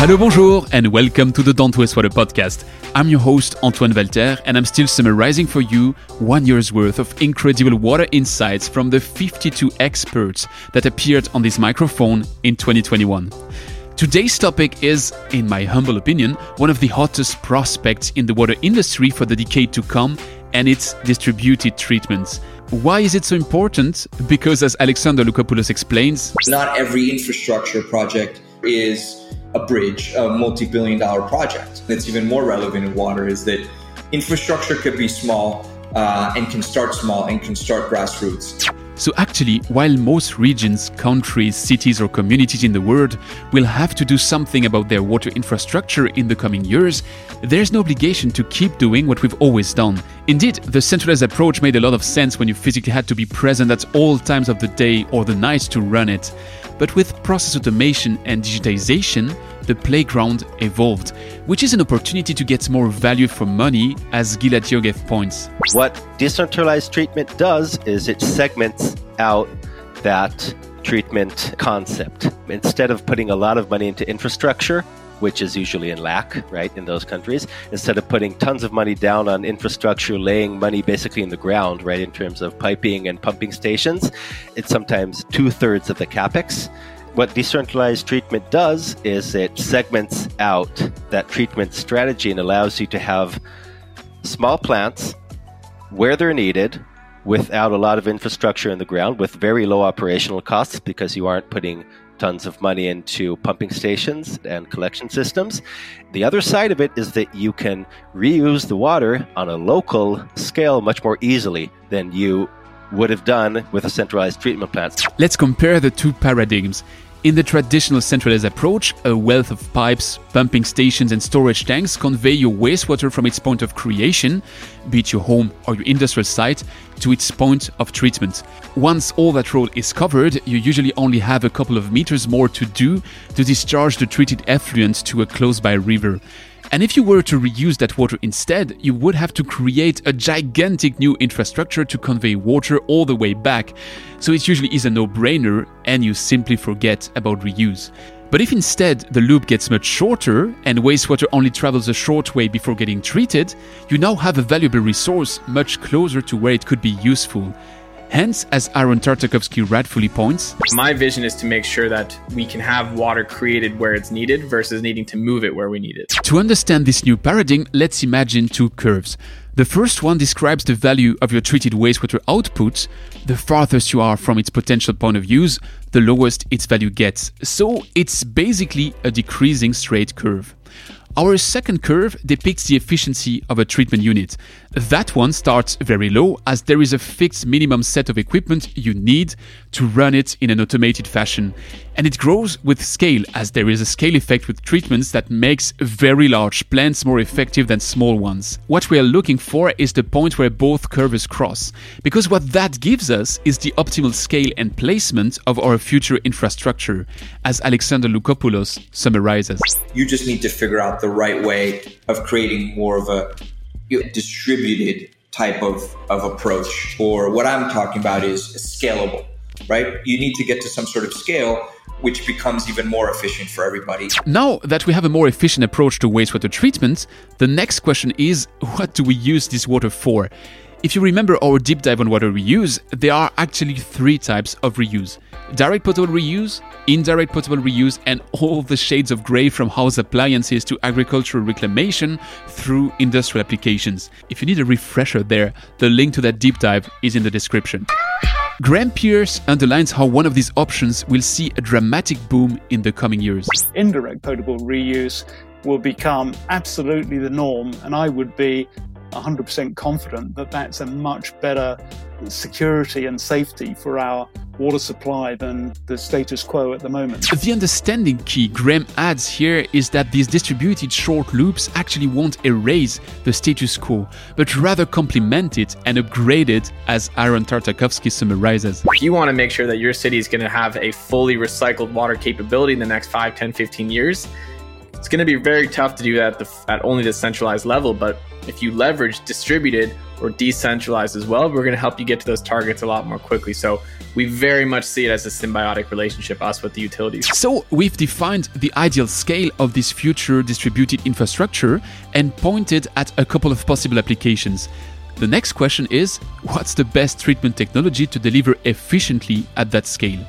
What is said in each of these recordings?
Hello, bonjour, and welcome to the Don't Waste Water podcast. I'm your host, Antoine Walter, and I'm still summarizing for you one year's worth of incredible water insights from the 52 experts that appeared on this microphone in 2021. Today's topic is, in my humble opinion, one of the hottest prospects in the water industry for the decade to come, and it's distributed treatments. Why is it so important? Because, as Alexander Loukopoulos explains, not every infrastructure project is a bridge, a multi billion dollar project. That's even more relevant in water is that infrastructure could be small uh, and can start small and can start grassroots. So, actually, while most regions, countries, cities, or communities in the world will have to do something about their water infrastructure in the coming years, there's no obligation to keep doing what we've always done. Indeed, the centralized approach made a lot of sense when you physically had to be present at all times of the day or the night to run it. But with process automation and digitization, the playground evolved, which is an opportunity to get more value for money, as Gilad Yogev points. What decentralized treatment does is it segments out that treatment concept. Instead of putting a lot of money into infrastructure, which is usually in lack, right, in those countries, instead of putting tons of money down on infrastructure, laying money basically in the ground, right, in terms of piping and pumping stations, it's sometimes two thirds of the capex. What decentralized treatment does is it segments out that treatment strategy and allows you to have small plants where they're needed without a lot of infrastructure in the ground with very low operational costs because you aren't putting tons of money into pumping stations and collection systems. The other side of it is that you can reuse the water on a local scale much more easily than you would have done with a centralized treatment plant. Let's compare the two paradigms. In the traditional centralized approach, a wealth of pipes, pumping stations, and storage tanks convey your wastewater from its point of creation, be it your home or your industrial site, to its point of treatment. Once all that road is covered, you usually only have a couple of meters more to do to discharge the treated effluent to a close by river. And if you were to reuse that water instead, you would have to create a gigantic new infrastructure to convey water all the way back. So it usually is a no brainer, and you simply forget about reuse. But if instead the loop gets much shorter and wastewater only travels a short way before getting treated, you now have a valuable resource much closer to where it could be useful. Hence, as Aaron Tartakovsky rightfully points, my vision is to make sure that we can have water created where it's needed versus needing to move it where we need it. To understand this new paradigm, let's imagine two curves. The first one describes the value of your treated wastewater output. The farthest you are from its potential point of use, the lowest its value gets. So it's basically a decreasing straight curve. Our second curve depicts the efficiency of a treatment unit. That one starts very low as there is a fixed minimum set of equipment you need to run it in an automated fashion. And it grows with scale as there is a scale effect with treatments that makes very large plants more effective than small ones. What we are looking for is the point where both curves cross, because what that gives us is the optimal scale and placement of our future infrastructure, as Alexander Loukopoulos summarizes. You just need to figure out the right way of creating more of a distributed type of, of approach. Or what I'm talking about is scalable, right? You need to get to some sort of scale which becomes even more efficient for everybody. Now that we have a more efficient approach to wastewater treatment, the next question is what do we use this water for? If you remember our deep dive on water reuse, there are actually three types of reuse direct potable reuse, indirect potable reuse, and all the shades of grey from house appliances to agricultural reclamation through industrial applications. If you need a refresher there, the link to that deep dive is in the description. Graham Pierce underlines how one of these options will see a dramatic boom in the coming years. Indirect potable reuse will become absolutely the norm, and I would be 100% confident that that's a much better security and safety for our water supply than the status quo at the moment. The understanding key Graham adds here is that these distributed short loops actually won't erase the status quo, but rather complement it and upgrade it, as Aaron Tartakovsky summarizes. You want to make sure that your city is going to have a fully recycled water capability in the next 5, 10, 15 years. It's going to be very tough to do that at only the centralized level, but if you leverage distributed or decentralized as well, we're going to help you get to those targets a lot more quickly. So we very much see it as a symbiotic relationship, us with the utilities. So we've defined the ideal scale of this future distributed infrastructure and pointed at a couple of possible applications. The next question is what's the best treatment technology to deliver efficiently at that scale?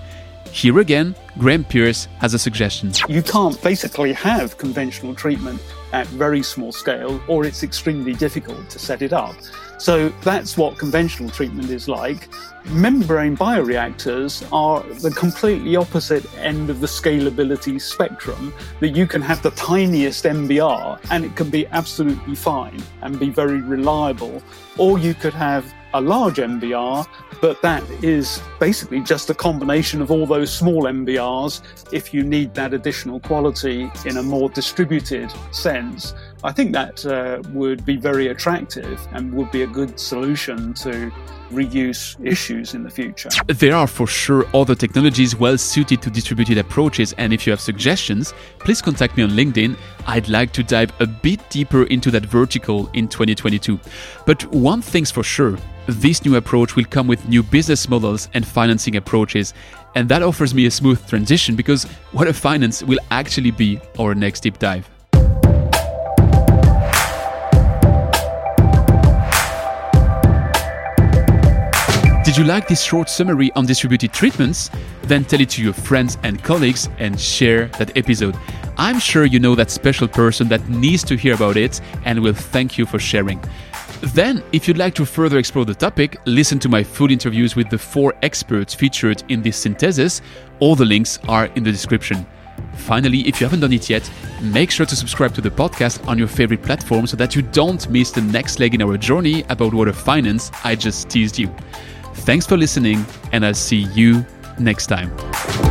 Here again, Graham Pierce has a suggestion. You can't basically have conventional treatment at very small scale, or it's extremely difficult to set it up. So that's what conventional treatment is like. Membrane bioreactors are the completely opposite end of the scalability spectrum that you can have the tiniest MBR and it can be absolutely fine and be very reliable, or you could have a large MBR, but that is basically just a combination of all those small MBRs if you need that additional quality in a more distributed sense. I think that uh, would be very attractive and would be a good solution to reuse issues in the future. There are for sure other technologies well suited to distributed approaches, and if you have suggestions, please contact me on LinkedIn. I'd like to dive a bit deeper into that vertical in 2022. But one thing's for sure this new approach will come with new business models and financing approaches, and that offers me a smooth transition because what a finance will actually be our next deep dive. Did you like this short summary on distributed treatments? Then tell it to your friends and colleagues and share that episode. I'm sure you know that special person that needs to hear about it and will thank you for sharing. Then, if you'd like to further explore the topic, listen to my full interviews with the four experts featured in this synthesis. All the links are in the description. Finally, if you haven't done it yet, make sure to subscribe to the podcast on your favorite platform so that you don't miss the next leg in our journey about water finance I just teased you. Thanks for listening, and I'll see you next time.